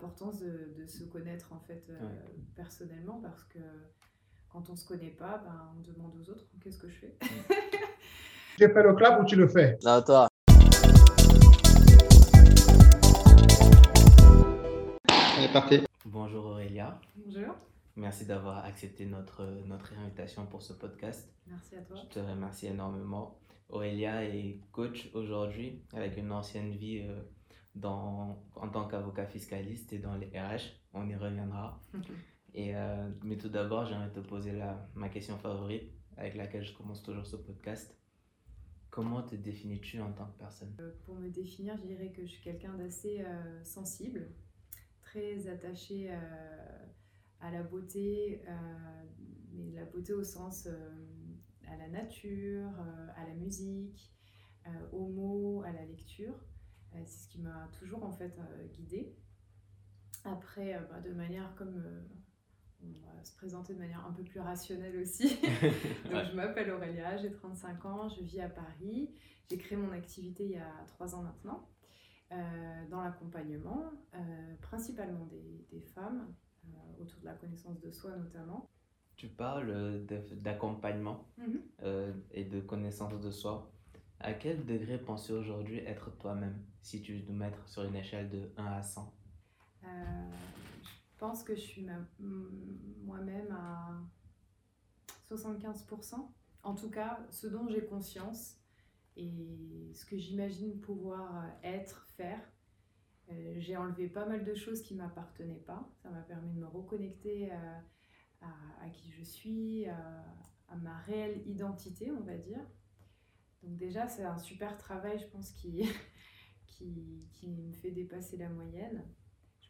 l'importance de, de, se connaître en fait personnellement parce que quand on se connaît pas, ben, on demande aux autres qu'est-ce que je fais? tu fais le clap ou tu le fais? Non, toi. C'est parti. Bonjour Aurélia. Bonjour. Merci d'avoir accepté notre, notre invitation pour ce podcast. Merci à toi. Je te remercie énormément. Aurélia est coach aujourd'hui avec une ancienne vie euh, dans, en tant qu'avocat fiscaliste et dans les RH. On y reviendra. Et, euh, mais tout d'abord, j'aimerais te poser la, ma question favorite avec laquelle je commence toujours ce podcast. Comment te définis-tu en tant que personne? Euh, Pour me définir, je dirais que je suis quelqu'un d'assez euh, sensible, très attaché à la beauté, mais la beauté au sens à la nature, à la musique, aux mots, à la lecture. C'est ce qui m'a toujours en fait guidée. Après, bah, de manière comme on va se présenter de manière un peu plus rationnelle aussi. Donc, je m'appelle Aurélia, j'ai 35 ans, je vis à Paris. J'ai créé mon activité il y a 3 ans maintenant, euh, dans l'accompagnement, euh, principalement des, des femmes, euh, autour de la connaissance de soi notamment. Tu parles d'accompagnement Mhm. et de connaissance de soi. À quel degré penses-tu aujourd'hui être toi-même, si tu veux mettre sur une échelle de 1 à 100 je pense que je suis moi-même à 75%. En tout cas, ce dont j'ai conscience et ce que j'imagine pouvoir être, faire. Euh, j'ai enlevé pas mal de choses qui ne m'appartenaient pas. Ça m'a permis de me reconnecter à, qui je suis, à, ma réelle identité, on va dire. Donc déjà, c'est un super travail, je pense, qui, qui, qui me fait dépasser la moyenne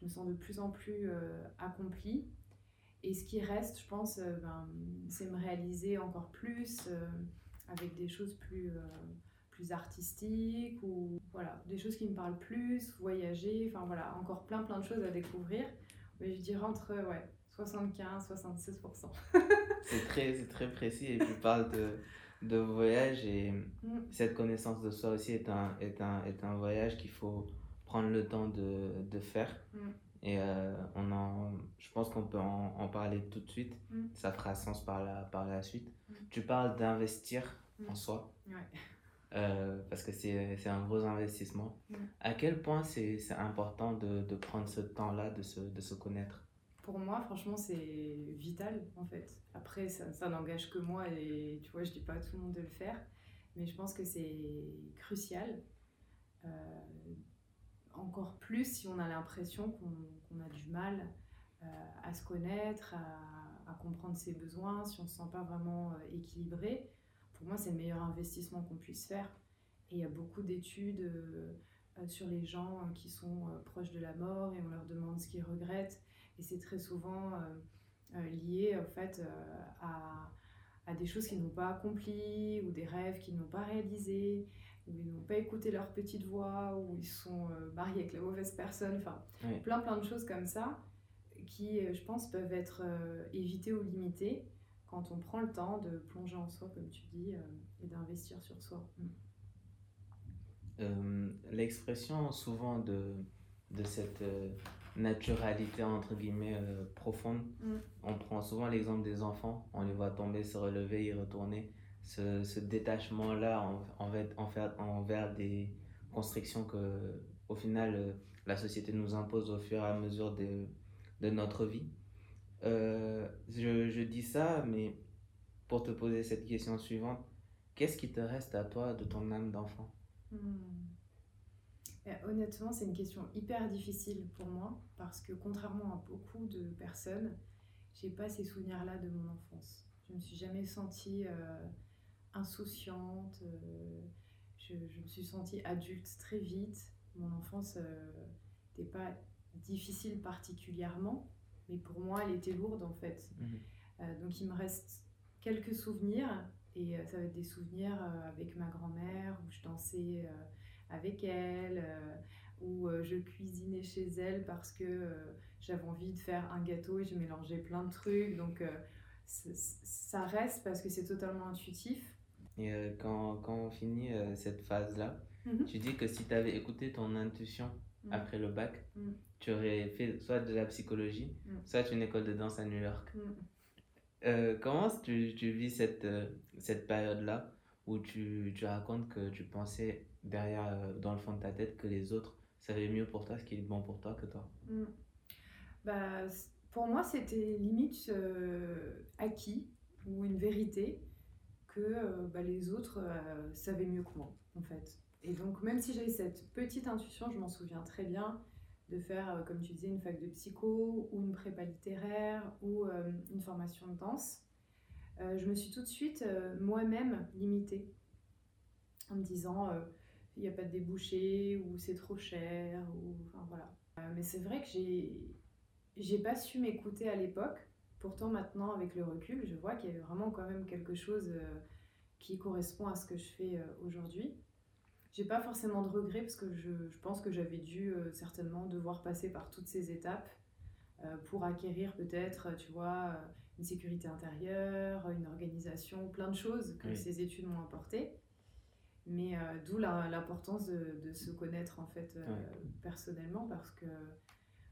je me sens de plus en plus euh, accomplie. Et ce qui reste, je pense, euh, ben, c'est me réaliser encore plus euh, avec des choses plus, plus artistiques ou voilà, des choses qui me parlent plus, voyager, enfin voilà, encore plein plein de choses à découvrir. Mais je dirais entre ouais, 75 76%. c'est très, très précis et tu parles de, de voyage et Mm. cette connaissance de soi aussi est un, est un, est un voyage qu'il faut prendre le temps de, de faire. Mm. Et euh, on en, je pense qu'on peut en, en, parler tout de suite. Mm. Ça fera sens par la, par la suite. Tu parles d'investir en soi. Ouais. Euh, parce que c'est un gros investissement. À quel point c'est important de, de, prendre ce temps-là, de se, de se connaître? Pour moi, franchement, c'est vital en fait. Après, ça, n'engage que moi et tu vois, je dis pas à tout le monde de le faire. Mais je pense que c'est crucial. Euh, encore plus si on a l'impression qu'on qu a du mal euh, à se connaître, à, comprendre ses besoins, si on ne se sent pas vraiment euh, équilibré. Pour moi, c'est le meilleur investissement qu'on puisse faire. Et il y a beaucoup d'études sur les gens qui sont proches de la mort et on leur demande ce qu'ils regrettent. Et c'est très souvent euh, lié en fait à, à, des choses qu'ils n'ont pas accomplies ou des rêves qu'ils n'ont pas réalisés où ils n'ont pas écouté leur petite voix, où ils sont euh, mariés avec la mauvaise personne, enfin oui. plein plein de choses comme ça qui, euh, je pense, peuvent être euh, évitées ou limitées quand on prend le temps de plonger en soi, comme tu dis, euh, et d'investir sur soi. Mm. L'expression souvent de, de cette naturalité entre guillemets profonde, mm. on prend souvent l'exemple des enfants, on les voit tomber, se relever, y retourner ce, ce détachement-là envers, envers, envers des constructions que, au final, euh, la société nous impose au fur et à mesure de, de notre vie. Euh, je, je, dis ça, mais pour te poser cette question suivante, qu'est-ce qui te reste à toi de ton âme d'enfant? Hmm. Honnêtement, c'est une question hyper difficile pour moi parce que contrairement à beaucoup de personnes, j'ai pas ces souvenirs-là de mon enfance. Je me suis jamais sentie euh, insouciante. Euh, je, je, me suis sentie adulte très vite. Mon enfance n'était euh, pas difficile particulièrement, mais pour moi, elle était lourde en fait. Mmh. Euh, donc il me reste quelques souvenirs, et ça va être des souvenirs avec ma grand-mère, où je dansais avec elle, où je cuisinais chez elle parce que j'avais envie de faire un gâteau et je mélangeais plein de trucs. Donc ça reste parce que c'est totalement intuitif. Et euh, quand, quand, on finit euh, cette phase-là, mm -hmm. tu dis que si tu avais écouté ton intuition mm. après le bac, mm. tu aurais fait soit de la psychologie, soit une école de danse à New York. Mm. Euh, comment tu, tu vis cette, euh, cette période-là où tu, tu racontes que tu pensais derrière, euh, dans le fond de ta tête, que les autres savaient mieux pour toi ce qui est bon pour toi que toi? Mm. Bah, pour moi, c'était limite euh, acquis ou une vérité que euh, bah, les autres savaient mieux que moi, en fait. Et donc, même si j'avais cette petite intuition, je m'en souviens très bien de faire, comme tu disais, une fac de psycho ou une prépa littéraire ou une formation de danse, je me suis tout de suite moi-même limitée en me disant il n'y a pas de débouché ou c'est trop cher ou enfin voilà. Euh, mais c'est vrai que j'ai j'ai pas su m'écouter à l'époque. Pourtant maintenant avec le recul, je vois qu'il y avait vraiment quand même quelque chose euh, qui correspond à ce que je fais euh, aujourd'hui. J'ai pas forcément de regrets parce que je, je pense que j'avais dû euh, certainement devoir passer par toutes ces étapes pour acquérir peut-être, tu vois, une sécurité intérieure, une organisation, plein de choses que Oui. ces études m'ont apporté. Mais euh, d'où l'importance de, de se connaître en fait euh, Ouais. personnellement parce que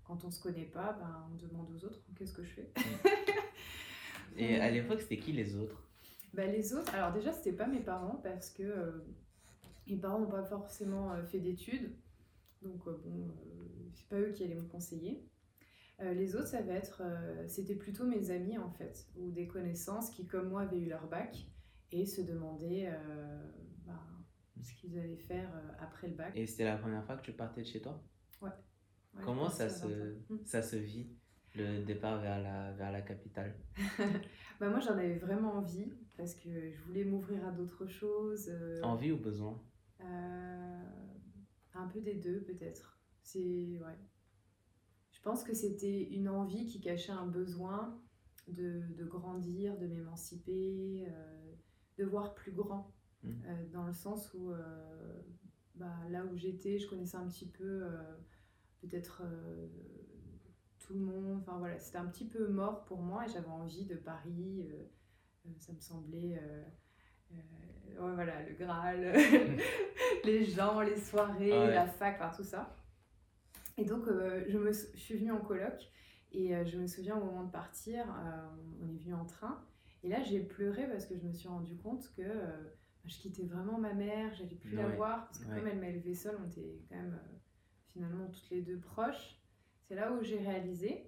quand on se connaît pas, ben, on demande aux autres qu'est-ce que je fais? Et à l'époque, c'était qui les autres? Bah, les autres, alors déjà, c'était pas mes parents parce que euh, mes parents n'ont pas forcément euh, fait d'études. Donc, bon, c'est pas eux qui allaient me conseiller. Les autres, ça va être. c'était plutôt mes amis en fait, ou des connaissances qui, comme moi, avaient eu leur bac et se demandaient ce qu'ils allaient faire euh, après le bac. Et c'était la première fois que tu partais de chez toi? Ouais, Comment ça pense à 20 ans. se, Mm. ça se vit, le départ vers la, vers la capitale? Bah, moi, j'en avais vraiment envie parce que je voulais m'ouvrir à d'autres choses. euh, Envie ou besoin? Euh, un peu des deux, peut-être. C'est ouais. Je pense que c'était une envie qui cachait un besoin de, de grandir, de m'émanciper, euh, de voir plus grand. Mhm. Euh, dans le sens où, euh, bah, là où j'étais, je connaissais un petit peu, euh, peut-être tout le monde. Enfin voilà, c'était un petit peu mort pour moi et j'avais envie de Paris. ça me semblait. euh, ouais, voilà, le Graal, les gens, les soirées, Ah ouais. la fac, enfin, tout ça. Et donc, euh, je, me, je suis venue en coloc et euh, je me souviens au moment de partir, on est venu en train. Et là, j'ai pleuré parce que je me suis rendu compte que je quittais vraiment ma mère, j'allais plus la voir parce que ouais. comme elle m'a élevée seule, on était quand même euh, finalement toutes les deux proches. C'est là où j'ai réalisé.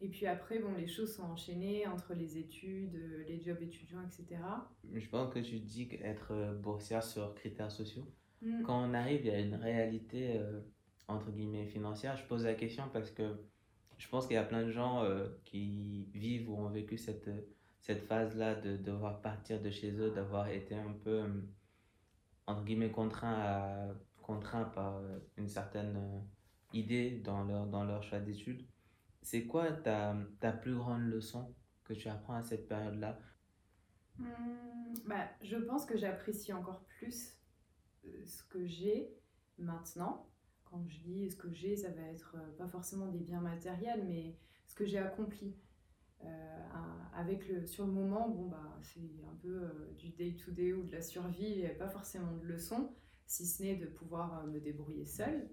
Et puis après, bon, les choses sont enchaînées entre les études, euh, les jobs étudiants, etc. Je pense que tu dis qu'être euh, boursière sur critères sociaux. Mm. Quand on arrive, il y a une réalité, euh, entre guillemets, financière. Je pose la question parce que je pense qu'il y a plein de gens euh, qui vivent ou ont vécu cette, cette phase-là de devoir partir de chez eux, d'avoir été un peu, euh, entre guillemets, contraint, contraint par euh, une certaine euh, idée dans leur, dans leur choix d'études. C'est quoi ta, ta plus grande leçon que tu apprends à cette période-là? Hmm, bah, je pense que j'apprécie encore plus ce que j'ai maintenant. Quand je dis ce que j'ai, ça va être pas forcément des biens matériels, mais ce que j'ai accompli. Euh, avec le, sur le moment, bon, bah, c'est un peu euh, du day-to-day ou de la survie, il n'y avait pas forcément de leçon, si ce n'est de pouvoir euh, me débrouiller seule.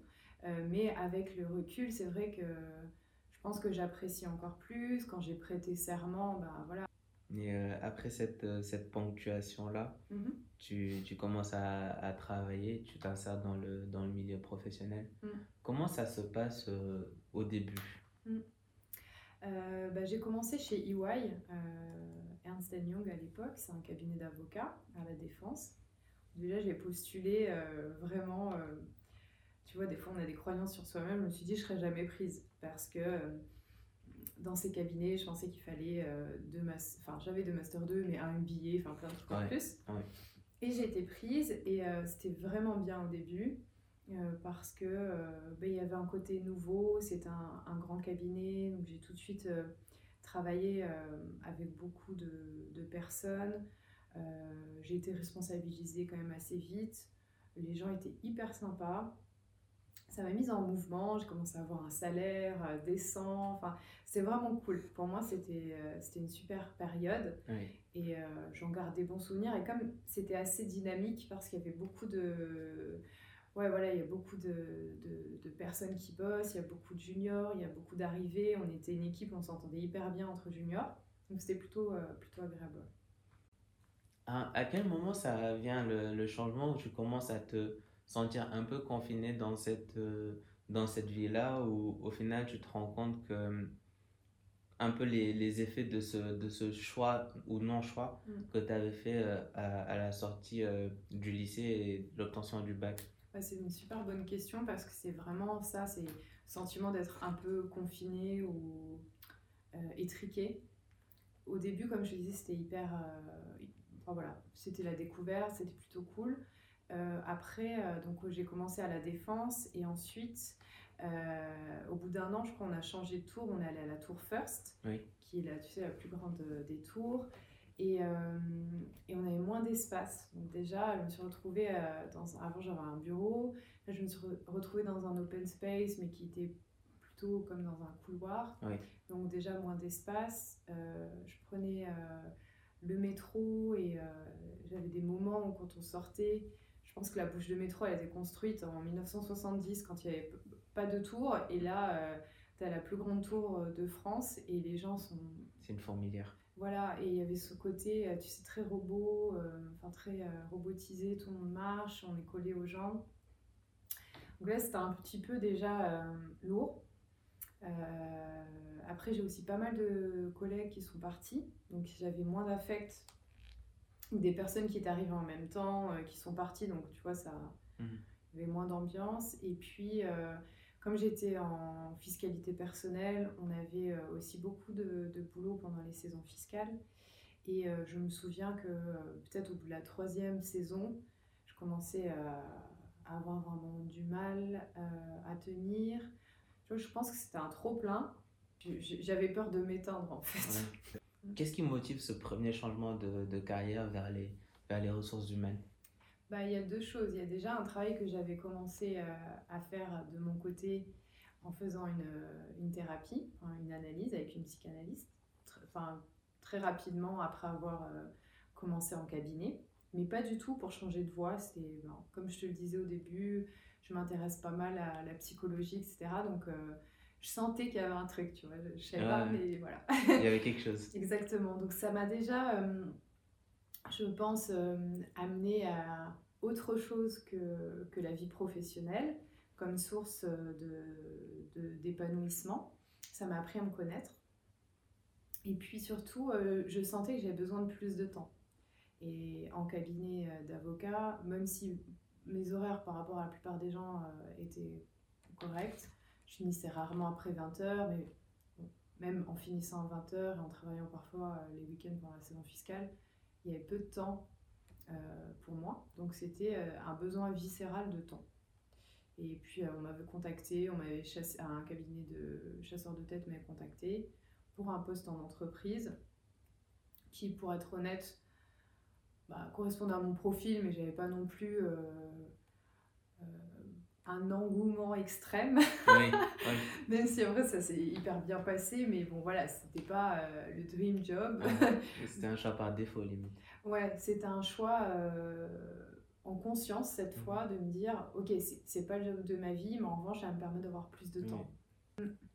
Mais avec le recul, c'est vrai que je pense que j'apprécie encore plus. Quand j'ai prêté serment, bah, voilà. Et euh, après cette, cette ponctuation-là, Mhm. tu, tu commences à, à travailler, tu t'insères dans le, dans le milieu professionnel. Mm. Comment ça se passe euh, au début? Euh, bah, j'ai commencé chez EY, euh, Ernst Young à l'époque, c'est un cabinet d'avocats à la Défense. Déjà, j'ai postulé euh, vraiment, euh, tu vois, des fois on a des croyances sur soi-même, je me suis dit je serais jamais prise parce que dans ces cabinets, je pensais qu'il fallait deux mas- enfin j'avais deux Master 2, mais un MBA, enfin plein de trucs en plus. ouais. Et j'ai été prise et c'était vraiment bien au début. Euh, parce que euh, ben, il y avait un côté nouveau, c'est un, un grand cabinet, donc j'ai tout de suite euh, travaillé avec beaucoup de, de personnes. J'ai été responsabilisée quand même assez vite. Les gens étaient hyper sympas. Ça m'a mise en mouvement. J'ai commencé à avoir un salaire décent. Enfin, c'était vraiment cool. Pour moi, c'était c'était une super période. Oui. Et j'en garde des bons souvenirs. Et comme c'était assez dynamique, parce qu'il y avait beaucoup de, ouais, voilà, il y a beaucoup de, de, de personnes qui bossent, il y a beaucoup de juniors, il y a beaucoup d'arrivées. On était une équipe, on s'entendait hyper bien entre juniors. Donc c'était plutôt, euh, plutôt agréable. ouais. À, à quel moment ça vient le, le changement où tu commences à te sentir un peu confiné dans cette, euh, dans cette vie-là, où au final tu te rends compte que euh, un peu les, les effets de ce, de ce choix ou non-choix Mm. que tu avais fait euh, à, à la sortie euh, du lycée et l'obtention du bac? Ouais, c'est une super bonne question parce que c'est vraiment ça, c'est le sentiment d'être un peu confiné ou euh, étriqué. Au début, comme je te disais, c'était hyper... euh, enfin, voilà, c'était la découverte, c'était plutôt cool. Euh, après, donc j'ai commencé à la défense et ensuite, au bout d'un an, je crois, on a changé de tour, on est allé à la tour First, Oui. qui est la, tu sais, la plus grande des tours. Et, euh, et on avait moins d'espace. Donc déjà, je me suis retrouvée euh, dans... Avant, j'avais un bureau. Là, je me suis re- retrouvée dans un open space, mais qui était plutôt comme dans un couloir. Oui. Donc déjà, moins d'espace. Euh, je prenais euh, le métro et euh, j'avais des moments où quand on sortait, je pense que la bouche de métro, elle a été construite en 1970 quand il n'y avait pas de tour. Et là, tu as la plus grande tour euh, de France et les gens sont C'est une fourmilière. Voilà, et il y avait ce côté, euh, tu sais, très robot, euh, enfin très euh, robotisé, tout le monde marche, on est collé aux gens. Donc là, c'était un petit peu déjà lourd. Euh, après, j'ai aussi pas mal de collègues qui sont partis, donc j'avais moins d'affect. Des personnes qui étaient arrivées en même temps, euh, qui sont parties, donc tu vois, ça il y avait moins d'ambiance. Et puis, euh, comme j'étais en fiscalité personnelle, on avait euh, aussi beaucoup de, de boulot pendant les saisons fiscales. Et euh, je me souviens que euh, peut-être au bout de la troisième saison, je commençais à, avoir vraiment du mal à tenir. Je pense que c'était un trop plein. J'avais peur de m'éteindre en fait. Ouais. Qu'est-ce qui motive ce premier changement de, de carrière vers les, vers les ressources humaines? Bah, il y a deux choses. Il y a déjà un travail que j'avais commencé euh, à faire de mon côté en faisant une, euh, une thérapie, une analyse avec une psychanalyste, enfin, très rapidement après avoir euh, commencé en cabinet. Mais pas du tout pour changer de voie. C'était, ben, comme je te le disais au début, je m'intéresse pas mal à la psychologie, etc. Donc, euh, je sentais qu'il y avait un truc, tu vois. Je, savais pas, Ouais. mais voilà. Il y avait quelque chose. Exactement. Donc ça m'a déjà, euh, je pense, amené à autre chose que, que la vie professionnelle comme source de, de- d'épanouissement. Ça m'a appris à me connaître. Et puis surtout, euh, je sentais que j'avais besoin de plus de temps. Et en cabinet euh, d'avocat, même si mes horaires par rapport à la plupart des gens euh, étaient corrects, je finissais rarement après 20h, mais même en finissant à 20h et en travaillant parfois euh, les week-ends pendant la saison fiscale, il y avait peu de temps euh, pour moi. Donc c'était euh, un besoin viscéral de temps. Et puis euh, on m'avait contacté, on m'avait un cabinet de chasseurs de tête m'avait contacté pour un poste en entreprise qui, pour être honnête, bah, correspondait à mon profil, mais j'avais pas non plus euh, euh, un engouement extrême. Oui, oui. Même si en vrai ça s'est hyper bien passé, mais bon voilà, c'était pas euh, le dream job. Ouais. C'était un choix par défaut, limite. Ouais, c'était un choix euh, en conscience cette Mhm. fois de me dire ok, c'est pas le job de ma vie, mais en revanche, ça me permet d'avoir plus de temps.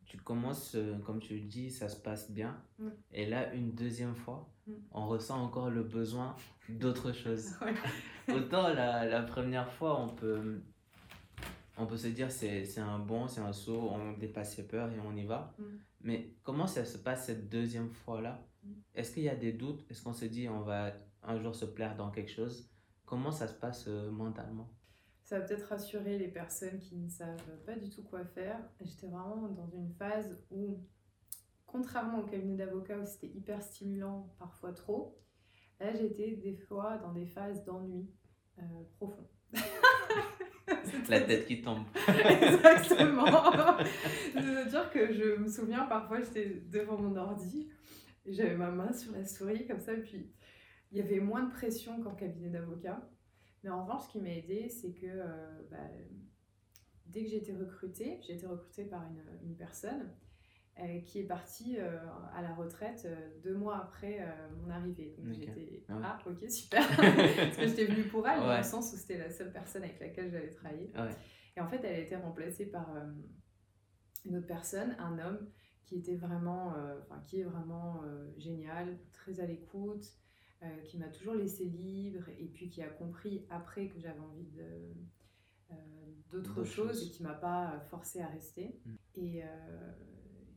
Tu commences, euh, comme tu le dis, ça se passe bien. Mm. Et là, une deuxième fois, Mm. on ressent encore le besoin d'autre chose. Ouais. Autant la, la première fois, on peut, on peut se dire c'est un bon, c'est un saut, on dépasse ses peurs et on y va. Mm. Mais comment ça se passe cette deuxième fois-là? Mm. Est-ce qu'il y a des doutes? Est-ce qu'on se dit on va un jour se plaire dans quelque chose? Comment ça se passe euh, mentalement? Ça va peut-être rassurer les personnes qui ne savent pas du tout quoi faire. J'étais vraiment dans une phase où, contrairement au cabinet d'avocat où c'était hyper stimulant, parfois trop, là j'étais des fois dans des phases d'ennui euh, profond. La tête qui tombe. Exactement. C'est-à-dire que je me souviens parfois j'étais devant mon ordi, j'avais ma main sur la souris comme ça, et puis il y avait moins de pression qu'en cabinet d'avocat. Mais en revanche, ce qui m'a aidé, c'est que euh, bah, dès que j'ai été recrutée, j'ai été recrutée par une, personne qui est parti euh, à la retraite euh, deux mois après mon arrivée. Donc j'étais Ah ouais. ah ok super parce que j'étais venue pour elle dans le sens où c'était la seule personne avec laquelle j'allais travailler. Ouais. Et en fait elle a été remplacée par euh, une autre personne, un homme qui était vraiment, euh, enfin qui est vraiment euh, génial, très à l'écoute, euh, qui m'a toujours laissé libre et puis qui a compris après que j'avais envie de euh, d'autres choses et qui m'a pas forcé à rester. Mm. Et, euh,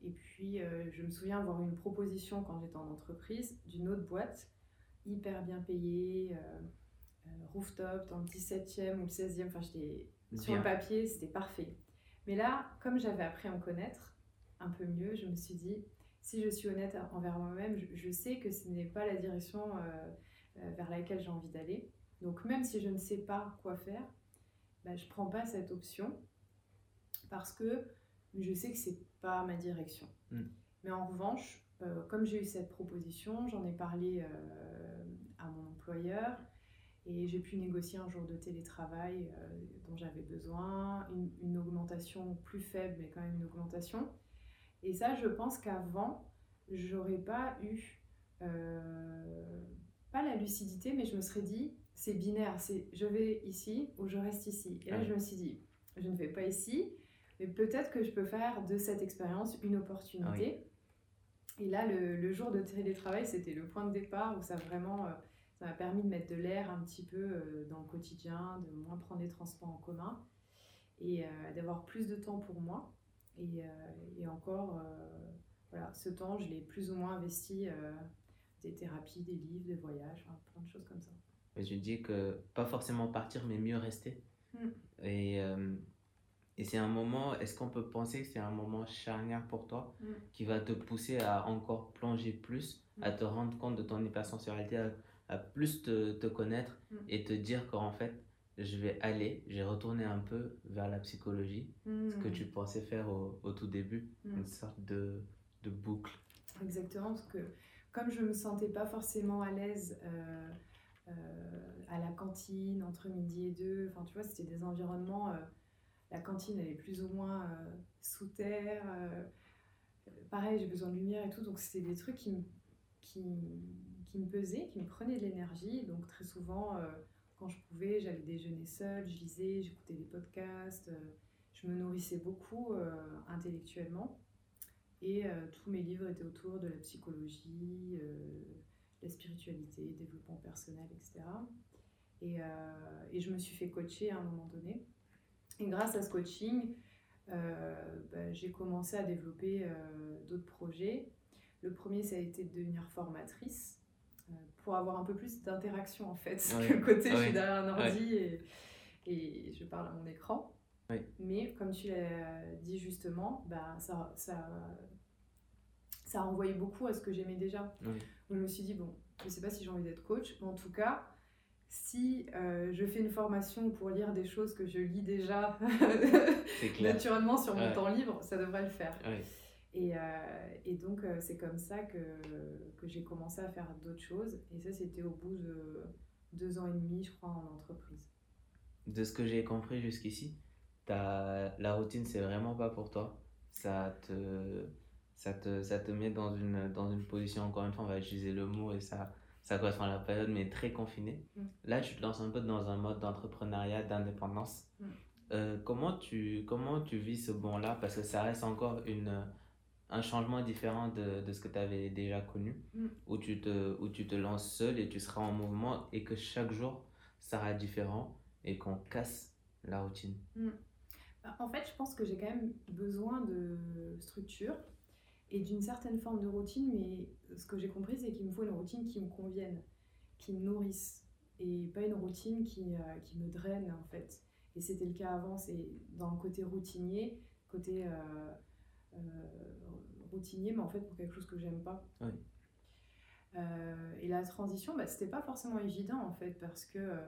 et puis euh, je me souviens avoir eu une proposition quand j'étais en entreprise d'une autre boîte hyper bien payée, euh, euh, rooftop dans le 17e ou le 16e, enfin j'étais sur le papier, c'était parfait. Mais là, comme j'avais appris à me connaître un peu mieux, je me suis dit, si je suis honnête envers moi-même, je, je sais que ce n'est pas la direction vers laquelle j'ai envie d'aller. Donc même si je ne sais pas quoi faire, bah, je prends pas cette option parce que je sais que c'est pas ma direction. Mm. Mais en revanche, euh, comme j'ai eu cette proposition, j'en ai parlé euh, à mon employeur et j'ai pu négocier un jour de télétravail euh, dont j'avais besoin, une, une augmentation plus faible, mais quand même une augmentation. Et ça, je pense qu'avant, j'aurais pas eu, pas la lucidité, mais je me serais dit, c'est binaire, c'est je vais ici ou je reste ici. Et là, Ouais. je me suis dit, je ne vais pas ici, mais peut-être que je peux faire de cette expérience une opportunité. Et là, le, le jour de télétravail, c'était le point de départ où ça vraiment, euh, ça m'a permis de mettre de l'air un petit peu euh, dans le quotidien, de moins prendre des transports en commun et euh, d'avoir plus de temps pour moi. Et, et encore, voilà, ce temps, je l'ai plus ou moins investi des thérapies, des livres, des voyages, plein de choses comme ça. Et tu dis que pas forcément partir, mais mieux rester. Mm. Et, euh, et c'est un moment, est-ce qu'on peut penser que c'est un moment charnière pour toi Mm. qui va te pousser à encore plonger plus, à Mm. te rendre compte de ton hypersensibilité, à, à plus te, te connaître Mm. et te dire qu'en fait, je vais aller, j'ai retourné un peu vers la psychologie, ce que tu pensais faire au, au tout début, une sorte de, de boucle. Exactement, parce que comme je me sentais pas forcément à l'aise euh, euh, à la cantine entre midi et deux, enfin tu vois, c'était des environnements, euh, la cantine elle est plus ou moins euh, sous terre, euh, pareil j'ai besoin de lumière et tout, donc c'était des trucs qui me, qui, qui me pesaient, qui me prenaient de l'énergie, donc très souvent euh, quand je pouvais, j'allais déjeuner seule, je lisais, j'écoutais des podcasts, je me nourrissais beaucoup intellectuellement. Et tous mes livres étaient autour de la psychologie, la spiritualité, développement personnel, etc. Et, et je me suis fait coacher à un moment donné. Et grâce à ce coaching, euh, bah, j'ai commencé à développer euh, d'autres projets. Le premier, ça a été de devenir formatrice euh, pour avoir un peu plus d'interaction en fait. Ouais. Que le côté, je Ouais. suis derrière un ordi et, et je parle à mon écran. Mais comme tu l'as dit justement, bah, ça, ça, ça a envoyé beaucoup à ce que j'aimais déjà. Donc, je me suis dit, bon, je sais pas si j'ai envie d'être coach, mais en tout cas, si euh, je fais une formation pour lire des choses que je lis déjà naturellement sur mon Ouais. temps libre, ça devrait le faire. Ouais. Et, euh, et donc, euh, c'est comme ça que, que j'ai commencé à faire d'autres choses. Et ça, c'était au bout de deux ans et demi, je crois, en entreprise. De ce que j'ai compris jusqu'ici, la routine, c'est vraiment pas pour toi. Ça te, ça te, ça te met dans une, dans une position, encore une fois, on va utiliser le mot et ça, ça correspond à la période, mais très confinée. Mm. Là, tu te lances un peu dans un mode d'entrepreneuriat, d'indépendance. Mm. Euh, comment tu, comment tu vis ce bond-là? Parce que ça reste encore une, un changement différent de, de ce que tu avais déjà connu, Mm. où tu te, où tu te lances seul et tu seras en mouvement et que chaque jour sera différent et qu'on casse la routine. Bah, En fait, je pense que j'ai quand même besoin de structure et d'une certaine forme de routine, mais ce que j'ai compris, c'est qu'il me faut une routine qui me convienne, qui me nourrisse, et pas une routine qui, euh, qui me draine, en fait. Et c'était le cas avant, c'est dans le côté routinier, côté euh, euh, routinier, mais en fait pour quelque chose que j'aime pas. Oui. Et la transition, bah, c'était pas forcément évident, en fait, parce que...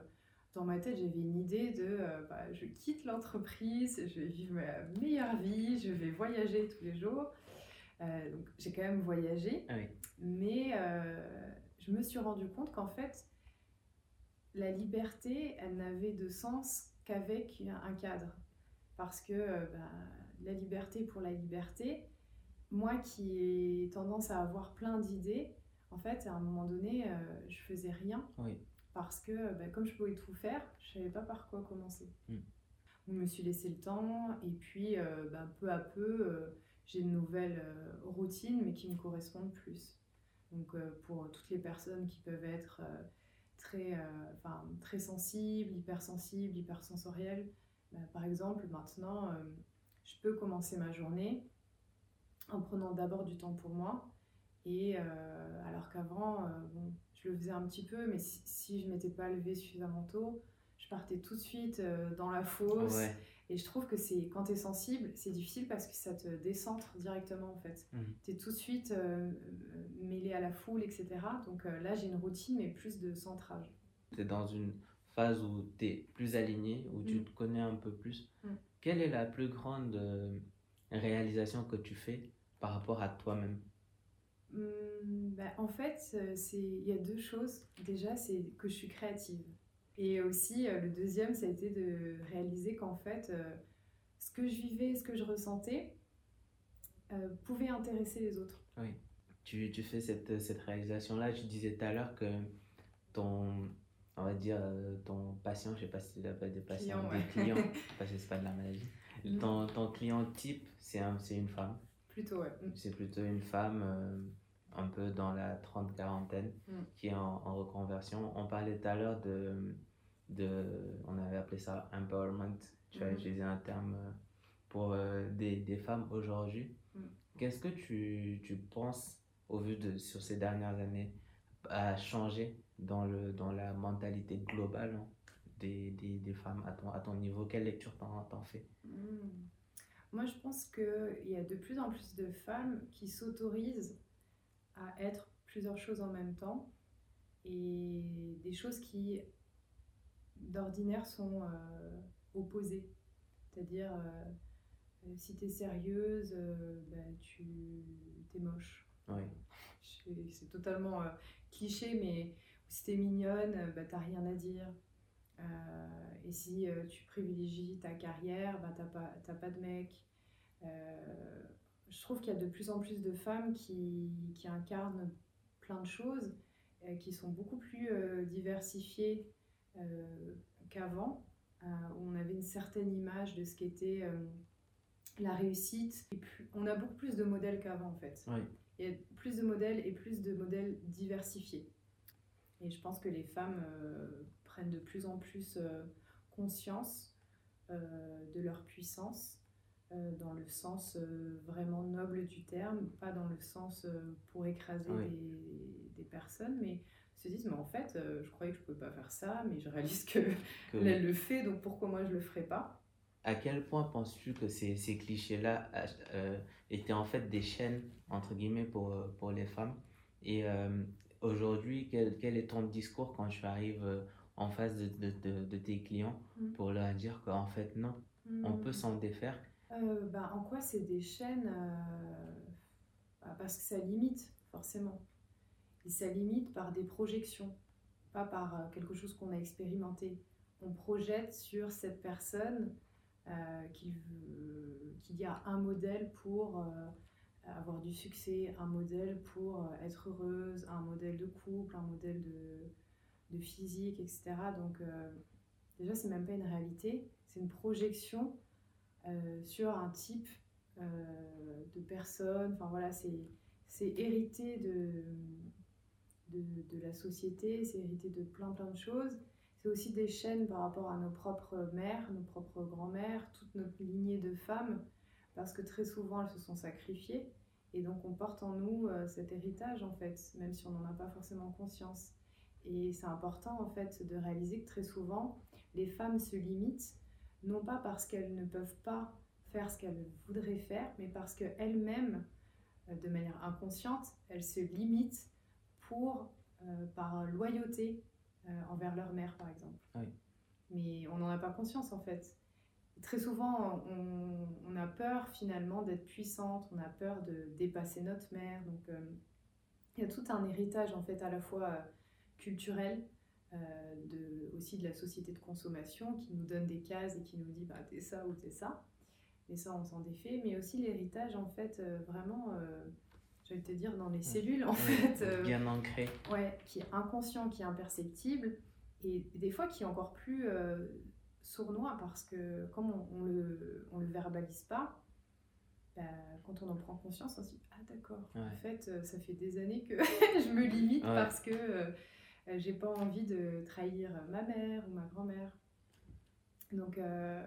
dans ma tête, j'avais une idée de bah, je quitte l'entreprise, je vais vivre ma meilleure vie, je vais voyager tous les jours. Euh, donc j'ai quand même voyagé, Ah oui. mais euh, je me suis rendu compte qu'en fait, la liberté, elle n'avait de sens qu'avec un cadre. Parce que euh, bah, la liberté pour la liberté, moi qui ai tendance à avoir plein d'idées, en fait, à un moment donné, euh, je faisais rien. Oui. Parce que bah, comme je pouvais tout faire, je savais pas par quoi commencer. Mm. Je me suis laissé le temps et puis bah, peu à peu, j'ai une nouvelle euh, routine mais qui me correspondent plus. Donc euh, pour toutes les personnes qui peuvent être euh, très, enfin, très sensibles, hypersensibles, hypersensorielles, bah, par exemple maintenant, je peux commencer ma journée en prenant d'abord du temps pour moi. Et alors qu'avant, bon, je le faisais un petit peu, mais si, si je m'étais pas levée suffisamment tôt, je partais tout de suite dans la fosse. Et je trouve que c'est quand tu es sensible, c'est difficile parce que ça te décentre directement en fait. Mhm. Tu es tout de suite euh, euh, mêlé à la foule, etc. Donc euh, là, j'ai une routine, mais plus de centrage. Tu es dans une phase où tu es plus aligné, où tu Mm. te connais un peu plus. Mm. Quelle est la plus grande euh, réalisation que tu fais par rapport à toi-même? Hum, bah, en fait, c'est il y a deux choses. Déjà, c'est que je suis créative. Et aussi, euh, le deuxième, ça a été de réaliser qu'en fait, euh, ce que je vivais, ce que je ressentais, euh, pouvait intéresser les autres. tu, tu fais cette, cette réalisation-là. Tu disais tout à l'heure que ton, on va dire, ton patient, je sais pas si tu l'appelles des patients, Client, des ouais. clients, parce que c'est pas de la maladie. Mm. Ton, ton client type, c'est un, une femme. Plutôt, ouais. Hum. C'est plutôt une femme un peu dans la trente-quarantaine Mm. qui est en, en reconversion. On parlait tout à l'heure de, de, on avait appelé ça empowerment. Tu as Mhm. utilisé un terme euh, pour euh, des, des femmes aujourd'hui. Mm. Qu'est-ce que tu, tu penses, au vu de sur ces dernières années, a changé dans, le, dans la mentalité globale hein, des, des, des femmes à ton, à ton niveau? Quelle lecture t'en, t'en fais? Hmm. Moi, je pense qu'il y a de plus en plus de femmes qui s'autorisent à être plusieurs choses en même temps et des choses qui, d'ordinaire, sont euh, opposées. C'est-à-dire, euh, euh, si tu es sérieuse, euh, ben, tu es moche. Oui. Je- C'est totalement cliché, mais si t'es mignonne, euh, bah, t'as rien à dire. Et si tu privilégies ta carrière, bah, t'as pas, t'as pas de mec. Je trouve qu'il y a de plus en plus de femmes qui, qui incarnent plein de choses, euh, qui sont beaucoup plus euh, diversifiées euh, qu'avant, où on avait une certaine image de ce qu'était la réussite. Et on a beaucoup plus de modèles qu'avant en fait. Oui. Il y a plus de modèles et plus de modèles diversifiés. Et je pense que les femmes prennent de plus en plus conscience de leur puissance dans le sens euh, vraiment noble du terme, pas dans le sens euh, pour écraser Oui. des, des personnes, mais se disent, mais en fait, euh, je croyais que je pouvais pas faire ça, mais je réalise que Que- elle le fait, donc pourquoi moi je le ferais pas? À quel point penses-tu que ces, ces clichés-là euh, étaient en fait des chaînes, entre guillemets, pour, euh, pour les femmes? Et euh, aujourd'hui, quel, quel est ton discours quand tu arrives euh, en face de, de, de- de tes clients Mm. pour leur dire qu'en fait, non, on peut s'en défaire? Euh, bah, en quoi c'est des chaînes euh, bah, Parce que ça limite, forcément. Et ça limite par des projections, pas par euh, quelque chose qu'on a expérimenté. On projette sur cette personne euh, qu'il y a un modèle pour avoir du succès, un modèle pour être heureuse, un modèle de couple, un modèle de, physique, etc. Donc, euh, déjà, c'est même pas une réalité, c'est une projection sur un type euh, de personne. Enfin voilà, c'est c'est hérité de, de, de la société, c'est hérité de plein plein de choses. C'est aussi des chaînes par rapport à nos propres mères, nos propres grands-mères, toute notre lignée de femmes, parce que très souvent elles se sont sacrifiées. Et donc on porte en nous euh, cet héritage en fait, même si on n'en a pas forcément conscience. Et c'est important en fait de réaliser que très souvent les femmes se limitent, non pas parce qu'elles ne peuvent pas faire ce qu'elles voudraient faire, mais parce qu'elles-mêmes, euh, de manière inconsciente, elles se limitent pour, euh, par loyauté euh, envers leur mère, par exemple. Oui. Mais on n'en a pas conscience, en fait. Très souvent, on, on a peur finalement d'être puissante, on a peur de dépasser notre mère. Donc, euh, il y a tout un héritage, en fait, à la fois culturel, de, aussi de la société de consommation qui nous donne des cases et qui nous dit bah, t'es ça ou t'es ça. et ça, on s'en défait. Mais aussi l'héritage, en fait, euh, vraiment, euh, je vais te dire, dans les cellules, en fait. euh, Bien ancré. ouais, qui est inconscient, qui est imperceptible, et des fois qui est encore plus euh, sournois, parce que comme on, on le, on le verbalise pas, bah, quand on en prend conscience, on se dit Ah, d'accord, en fait, euh, ça fait des années que je me limite Ouais. parce que euh, euh, j'ai pas envie de trahir ma mère ou ma grand-mère. Donc, euh,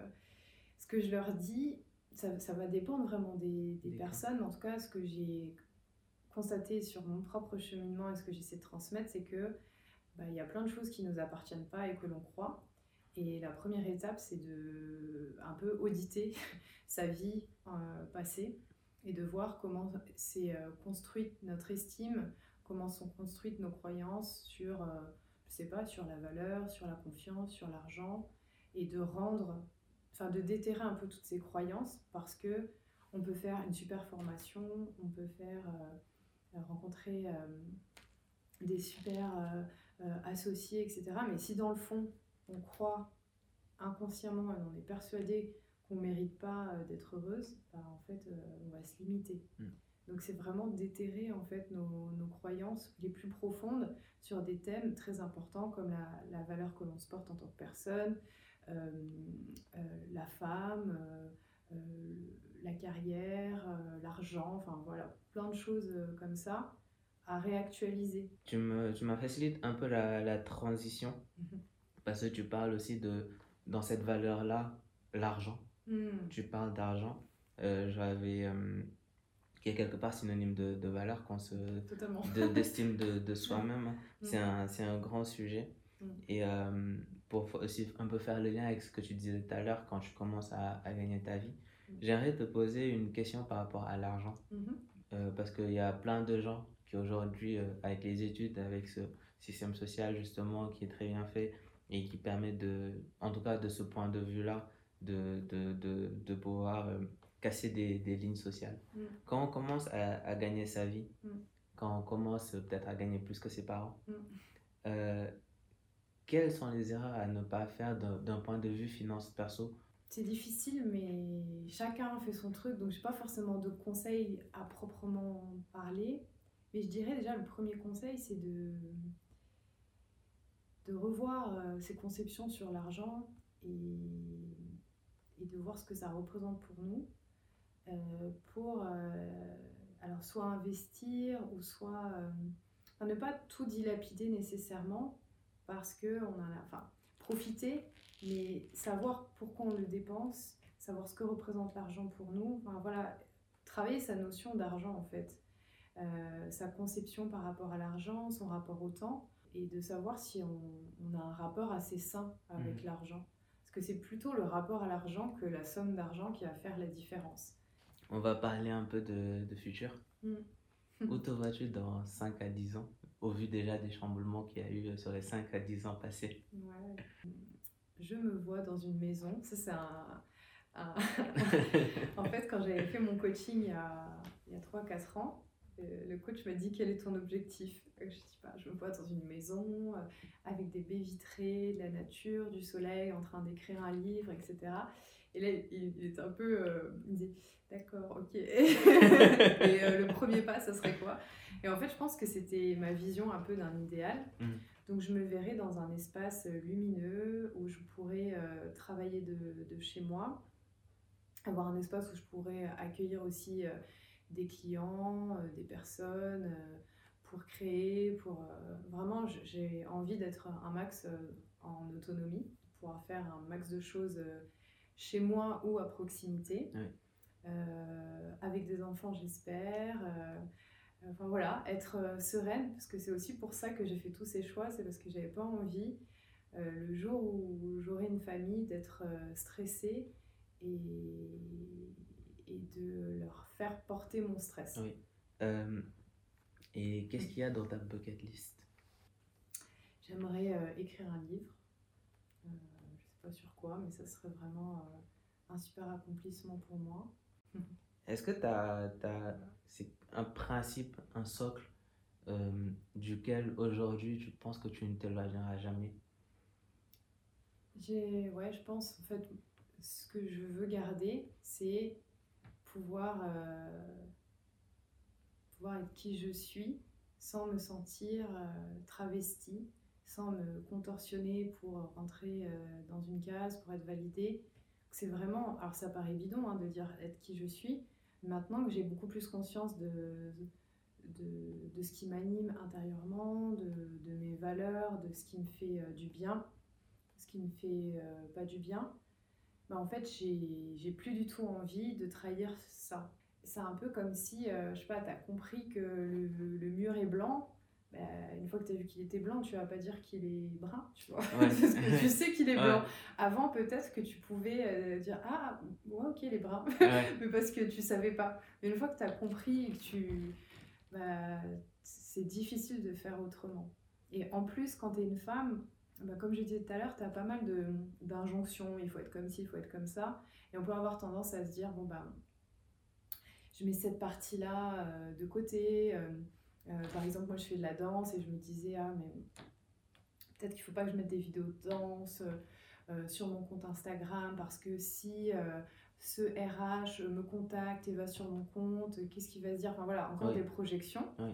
ce que je leur dis, ça, ça va dépendre vraiment des, personnes. En tout cas, ce que j'ai constaté sur mon propre cheminement et ce que j'essaie de transmettre, c'est que bah, il y a plein de choses qui nous appartiennent pas et que l'on croit. Et la première étape, c'est de un peu auditer sa vie euh, passée et de voir comment euh, construite notre estime, comment sont construites nos croyances sur, euh, sur la valeur, sur la confiance, sur l'argent, et de rendre, enfin de déterrer un peu toutes ces croyances parce que on peut faire une super formation, on peut faire euh, rencontrer euh, des super associés, etc. Mais si dans le fond, on croit inconsciemment et on est persuadé qu'on ne mérite pas d'être heureuse, bah, en fait, on va se limiter. Mm. Donc c'est vraiment déterrer en fait nos, nos croyances les plus profondes sur des thèmes très importants comme la, la valeur que l'on se porte en tant que personne, euh, euh, la femme, euh, la carrière, l'argent, enfin voilà, plein de choses comme ça à réactualiser. Tu me, tu m'as facilité un peu la, la transition Mhm. parce que tu parles aussi de, dans cette valeur-là, l'argent. Hmm. Tu parles d'argent. J'avais, qui est quelque part synonyme de, de valeur, qu'on se, de- d'estime de, de soi-même. C'est Mm. un, c'est un grand sujet. Mm. Et euh, pour aussi un peu faire le lien avec ce que tu disais tout à l'heure quand tu commences à, à gagner ta vie, Mm. j'aimerais te poser une question par rapport à l'argent. Mhm. Euh, parce qu'il y a plein de gens qui aujourd'hui, euh, avec les études, avec ce système social justement qui est très bien fait et qui permet de, en tout cas de ce point de vue-là, de, de, de, de pouvoir euh, casser des, des lignes sociales. Mm. Quand on commence à, à gagner sa vie, Mm. quand on commence peut-être à gagner plus que ses parents, Mm. euh, quelles sont les erreurs à ne pas faire d'un d'un point de vue finance perso? C'est difficile, mais chacun fait son truc, donc je n'ai pas forcément de conseils à proprement parler. Mais je dirais déjà, le premier conseil, c'est de, de revoir euh, ses conceptions sur l'argent et, et de voir ce que ça représente pour nous. Euh, pour euh, alors soit investir ou soit euh, enfin, ne pas tout dilapider nécessairement parce que on a la, enfin profiter mais savoir pourquoi on le dépense, savoir ce que représente l'argent pour nous, enfin, voilà, travailler sa notion d'argent en fait, Euh, sa conception par rapport à l'argent, son rapport au temps, et de savoir si on, on a un rapport assez sain avec Mhm. l'argent. Parce que c'est plutôt le rapport à l'argent que la somme d'argent qui va faire la différence. On va parler un peu de, de futur. Mm. Où te vois-tu dans 5 à 10 ans, au vu déjà des chamboulements qu'il y a eu sur les 5 à 10 ans passés? Ouais. Je me vois dans une maison, ça c'est un... un- En fait, quand j'avais fait mon coaching il y a, il y a 3-4 ans, euh, le coach m'a dit quel est ton objectif? Euh, Je dis pas, je me vois dans une maison euh, avec des baies vitrées, de la nature, du soleil, en train d'écrire un livre, etc. Et là, il, il était un peu. euh, il me dit D'accord, ok. Et euh, le premier pas, ça serait quoi? Et en fait, je pense que c'était ma vision un peu d'un idéal. Mhm. Donc, je me verrais dans un espace euh, lumineux où je pourrais euh, travailler de, de chez moi, avoir un espace où je pourrais accueillir aussi des clients, des personnes, pour créer, pour euh, vraiment, j'ai envie d'être un max euh, en autonomie, pouvoir faire un max de choses euh, chez moi ou à proximité. Euh, avec des enfants, j'espère. euh, Enfin voilà, être euh, sereine, parce que c'est aussi pour ça que j'ai fait tous ces choix, c'est parce que j'avais pas envie, le jour où j'aurai une famille, d'être stressée et, et de leur faire porter mon stress. Oui. Et qu'est-ce qu'il y a dans ta bucket list? J'aimerais écrire un livre, pas sur quoi, mais ça serait vraiment euh, un super accomplissement pour moi. Est-ce que tu as, c'est un principe, un socle euh, duquel aujourd'hui tu penses que tu ne t'éloigneras jamais? J'ai, ouais, je pense, en fait, ce que je veux garder, c'est pouvoir, euh, pouvoir être qui je suis sans me sentir euh, travestie, sans me contorsionner pour rentrer euh, dans une case, pour être validée. C'est vraiment, alors ça paraît bidon hein, de dire être qui je suis, maintenant que j'ai beaucoup plus conscience de, de, ce qui m'anime intérieurement, de, mes valeurs, de ce qui me fait euh, du bien, ce qui me fait euh, pas du bien, bah en fait j'ai plus du tout envie de trahir ça. C'est un peu comme si, euh, je sais pas, tu as compris que le, mur est blanc, bah, une fois que tu as vu qu'il était blanc, tu vas pas dire qu'il est brun, tu vois. Ouais. Parce que tu sais qu'il est blanc. Ouais. Avant, peut-être que tu pouvais euh, dire Ah, ouais, ok, il est brun. Mais parce que tu savais pas. Mais une fois que tu as compris et que tu. Bah, c'est difficile de faire autrement. Et en plus, quand tu es une femme, bah, comme je disais tout à l'heure, tu as pas mal d'injonctions. Il faut être comme ci, il faut être comme ça. Et on peut avoir tendance à se dire Bon, bah, je mets cette partie-là euh, de côté. Euh, par exemple, moi je fais de la danse et je me disais, ah, mais peut-être qu'il ne faut pas que je mette des vidéos de danse euh, sur mon compte Instagram parce que si euh, ce RH me contacte et va sur mon compte, qu'est-ce qu'il va se dire? Enfin voilà, encore oui. des projections. Oui.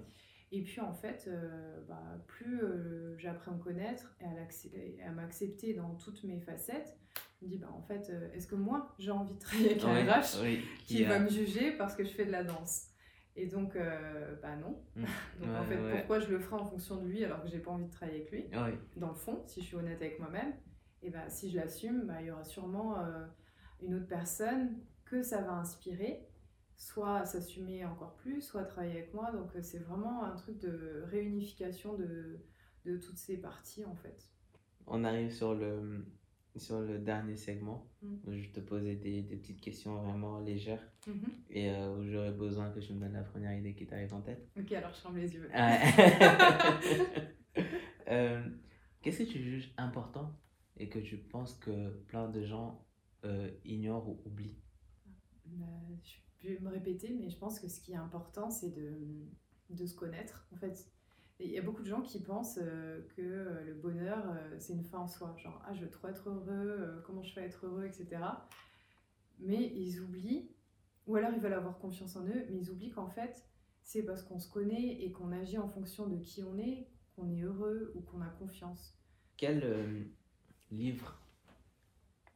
Et puis en fait, euh, bah, plus euh, j'apprends à me connaître et à, m'accepter dans toutes mes facettes, je me dis, bah, en fait, euh, est-ce que moi j'ai envie de travailler avec un Oui, RH qui qui va me juger parce que je fais de la danse? Et donc, euh, bah non. Mm. Donc en fait, ouais. pourquoi je le ferai en fonction de lui alors que j'ai pas envie de travailler avec lui? Dans le fond, si je suis honnête avec moi-même, et ben si je l'assume, bah, il y aura sûrement euh, une autre personne que ça va inspirer, soit s'assumer encore plus, soit travailler avec moi. Donc euh, c'est vraiment un truc de réunification de, de toutes ces parties en fait. on arrive sur le, sur le dernier segment Mm. où je te posais des, des petites questions vraiment légères Mhm. et euh, où j'aurais besoin que tu me donnes la première idée qui t'arrive en tête. Ok, alors je ferme les yeux. Ouais. Euh, Qu'est-ce que tu juges important et que tu penses que plein de gens euh, ignorent ou oublient? Je vais me répéter, mais je pense que ce qui est important, c'est de, de se connaître. En fait, il y a beaucoup de gens qui pensent euh, que euh, le bonheur, euh, c'est une fin en soi. Genre, ah, je veux trop être heureux, comment je fais être heureux, etc. Mais ils oublient, ou alors ils veulent avoir confiance en eux, mais ils oublient qu'en fait, c'est parce qu'on se connaît et qu'on agit en fonction de qui on est, qu'on est heureux ou qu'on a confiance. Quel euh, livre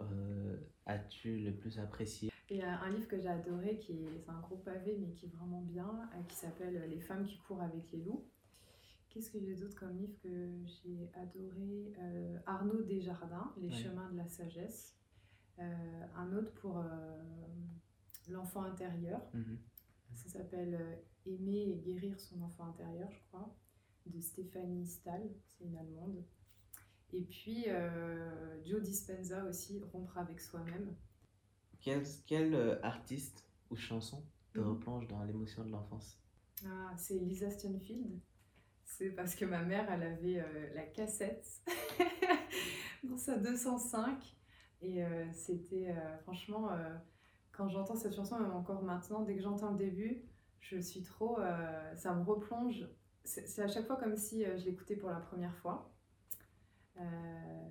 euh, as-tu le plus apprécié? Et euh, un livre que j'ai adoré, qui est, c'est un gros pavé, mais qui est vraiment bien, qui s'appelle Les femmes qui courent avec les loups. Qu'est-ce que j'ai d'autre comme livre que j'ai adoré? Euh, Arnaud Desjardins, Les Ouais. chemins de la sagesse. Euh, un autre pour euh, l'enfant intérieur. Mhm. Ça s'appelle Aimer et guérir son enfant intérieur, je crois, de Stéphanie Stahl, c'est une Allemande. Et puis Joe Dispenza aussi, Rompre avec soi-même. Quel, quel artiste ou chanson te Mhm. replonge dans l'émotion de l'enfance? Ah, c'est Lisa Stanfield. C'est parce que ma mère, elle avait euh, la cassette dans sa 205. Et euh, c'était, euh, franchement, quand j'entends cette chanson, même encore maintenant, dès que j'entends le début, je suis trop. ça me replonge. C'est à chaque fois comme si je l'écoutais pour la première fois.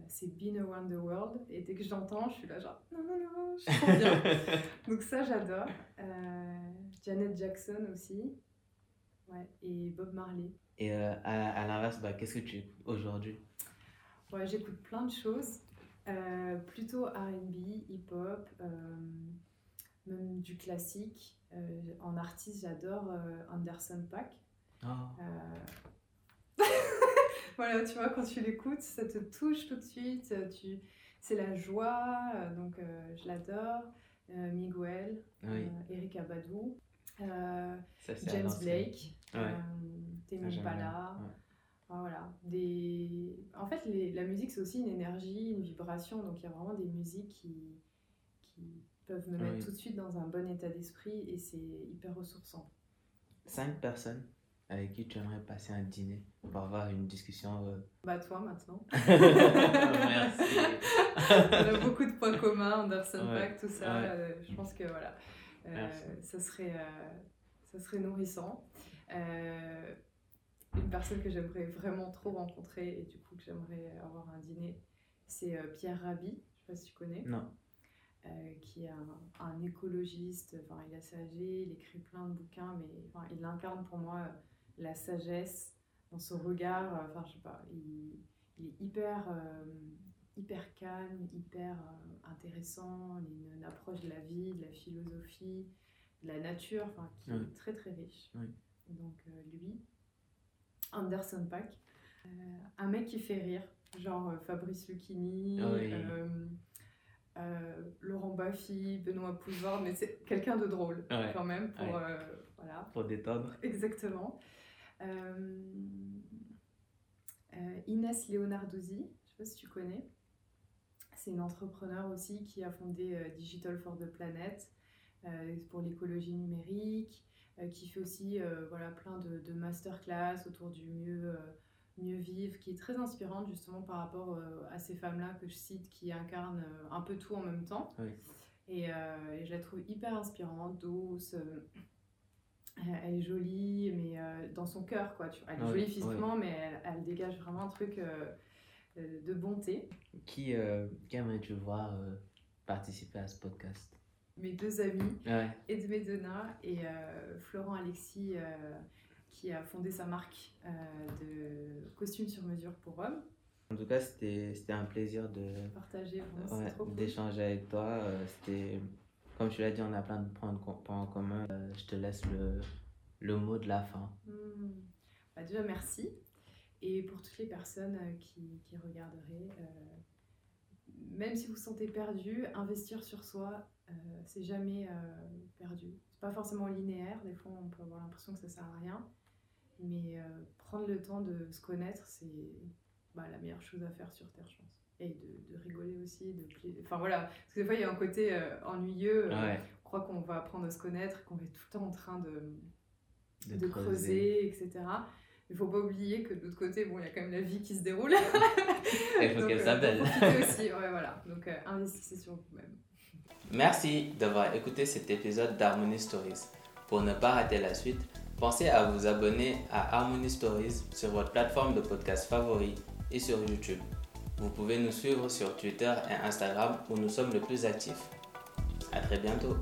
C'est Been Around the World. Et dès que je l'entends, je suis là, genre, non, non, non, je suis trop bien. Donc ça, j'adore. Janet Jackson aussi. Ouais, et Bob Marley. Et euh, à, à l'inverse, bah, qu'est-ce que tu écoutes aujourd'hui? Ouais, j'écoute plein de choses. Euh, plutôt RB, hip-hop, euh, même du classique. En artiste, j'adore Anderson. Oh. Euh, Voilà, tu vois, quand tu l'écoutes, ça te touche tout de suite. Tu... C'est la joie, donc je l'adore. Miguel, Oui, Eric Abadou, euh, ça James. Blake, Ouais. euh, Ah, bien. Ouais. Enfin, voilà. Des... En fait, les- la musique, c'est aussi une énergie, une vibration. Donc, il y a vraiment des musiques qui, qui peuvent me mettre Oui. tout de suite dans un bon état d'esprit et c'est hyper ressourçant. Cinq personnes avec qui tu aimerais passer un dîner pour avoir une discussion. euh, Bah, toi, maintenant. Merci. On a beaucoup de points communs, Anderson Ouais. Paak, tout ça. Ouais. euh, je pense que voilà. Ça, serait, euh, ça serait nourrissant. Euh, une personne que j'aimerais vraiment trop rencontrer et du coup que j'aimerais avoir un dîner, c'est euh, Pierre Rabhi. Je sais pas si tu connais. Non. qui est un, un écologiste. Enfin, il a assez âgé, il écrit plein de bouquins, mais enfin, il incarne pour moi la sagesse dans son regard. Enfin, je sais pas, il, il est hyper, hyper calme, hyper intéressant. Il a une, une, approche de la vie, de la philosophie, de la nature, enfin, qui Oui. est très très riche. Oui. Donc euh, lui, Anderson Pack, euh, un mec qui fait rire, genre euh, Fabrice Lucchini, Ah oui. euh, euh, Laurent Baffy, Benoît Poulvord, mais c'est quelqu'un de drôle Ouais. quand même pour Ouais. euh, voilà Pour détendre. exactement. Euh, euh, Inès Leonardozzi, je sais pas si tu connais. C'est une entrepreneur aussi qui a fondé euh, Digital for the Planet euh, pour l'écologie numérique, euh, qui fait aussi voilà, plein de, de masterclass autour du mieux, mieux vivre, qui est très inspirante justement par rapport à ces femmes-là que je cite qui incarnent un peu tout en même temps. Oui. Et, euh, et je la trouve hyper inspirante, douce. euh, elle est jolie, mais euh, dans son cœur, quoi. Tu vois. Elle est Ouais, jolie physiquement, mais elle, elle dégage vraiment un truc de bonté. Qui, euh, qui aimerais-tu voir euh, participer à ce podcast? Mes deux amis, Ouais. Edmé Dena et euh, Florent Alexis, euh, qui a fondé sa marque euh, de costumes sur mesure pour hommes. En tout cas, c'était un plaisir de ouais, cool. d'échanger avec toi. Euh, C'était, comme tu l'as dit, on a plein de points, en commun. Euh, je te laisse le, le mot de la fin. Hmm. Bah, déjà, merci. Et pour toutes les personnes euh, qui, qui regarderaient, euh, même si vous vous sentez perdu, investir sur soi, euh, c'est jamais perdu. C'est pas forcément linéaire, des fois on peut avoir l'impression que ça sert à rien. Mais prendre le temps de se connaître, c'est bah, la meilleure chose à faire sur Terre, je pense. Et de, de rigoler aussi, de pla- Enfin voilà, parce que des fois il y a un côté euh, ennuyeux. euh, Ouais, On croit qu'on va apprendre à se connaître, qu'on être tout le temps en train de, de, de creuser, etc. Il faut pas oublier que de l'autre côté, bon, il y a quand même la vie qui se déroule. Il faut qu'elle euh, s'appelle. aussi, ouais, voilà. Donc, euh, investissez sur vous-même. Merci d'avoir écouté cet épisode d'Harmony Stories. Pour ne pas rater la suite, pensez à vous abonner à Harmony Stories sur votre plateforme de podcast favori et sur YouTube. Vous pouvez nous suivre sur Twitter et Instagram où nous sommes le plus actifs. À très bientôt.